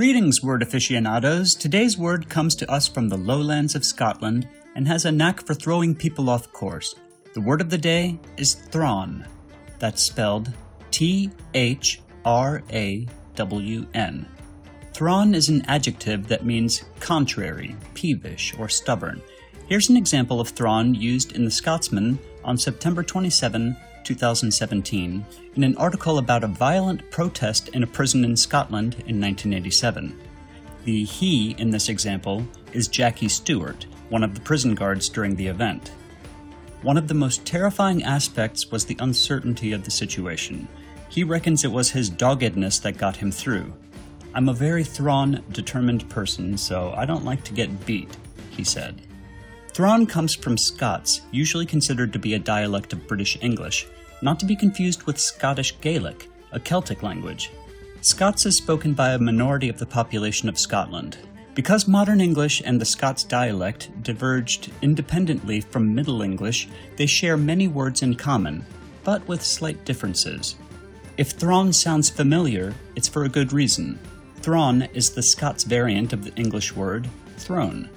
Greetings, word aficionados. Today's word comes to us from the lowlands of Scotland and has a knack for throwing people off course. The word of the day is thrawn. That's spelled T H R A W N. Thrawn is an adjective that means contrary, peevish, or stubborn. Here's an example of thrawn used in The Scotsman on September 27, 2017, in an article about a violent protest in a prison in Scotland in 1987. The he in this example is Jackie Stewart, one of the prison guards during the event. One of the most terrifying aspects was the uncertainty of the situation. He reckons it was his doggedness that got him through. I'm a very thrawn, determined person, so I don't like to get beat, he said. Thrawn comes from Scots, usually considered to be a dialect of British English, not to be confused with Scottish Gaelic, a Celtic language. Scots is spoken by a minority of the population of Scotland. Because modern English and the Scots dialect diverged independently from Middle English, they share many words in common, but with slight differences. If Thrawn sounds familiar, it's for a good reason. Thrawn is the Scots variant of the English word thrown.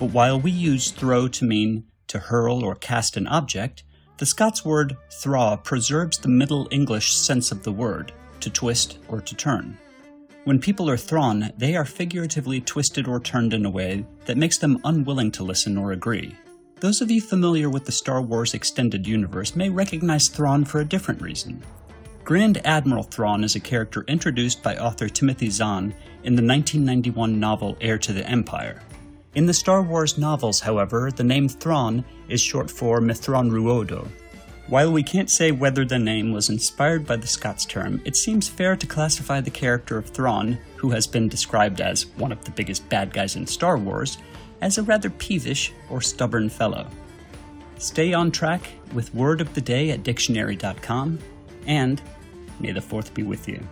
But while we use throw to mean to hurl or cast an object, the Scots word thraw preserves the Middle English sense of the word, to twist or to turn. When people are thrawn, they are figuratively twisted or turned in a way that makes them unwilling to listen or agree. Those of you familiar with the Star Wars extended universe may recognize Thrawn for a different reason. Grand Admiral Thrawn is a character introduced by author Timothy Zahn in the 1991 novel Heir to the Empire. In the Star Wars novels, however, the name Thrawn is short for Mitth'raw'nuruodo. While we can't say whether the name was inspired by the Scots term, it seems fair to classify the character of Thrawn, who has been described as one of the biggest bad guys in Star Wars, as a rather peevish or stubborn fellow. Stay on track with Word of the Day at dictionary.com, and may the fourth be with you.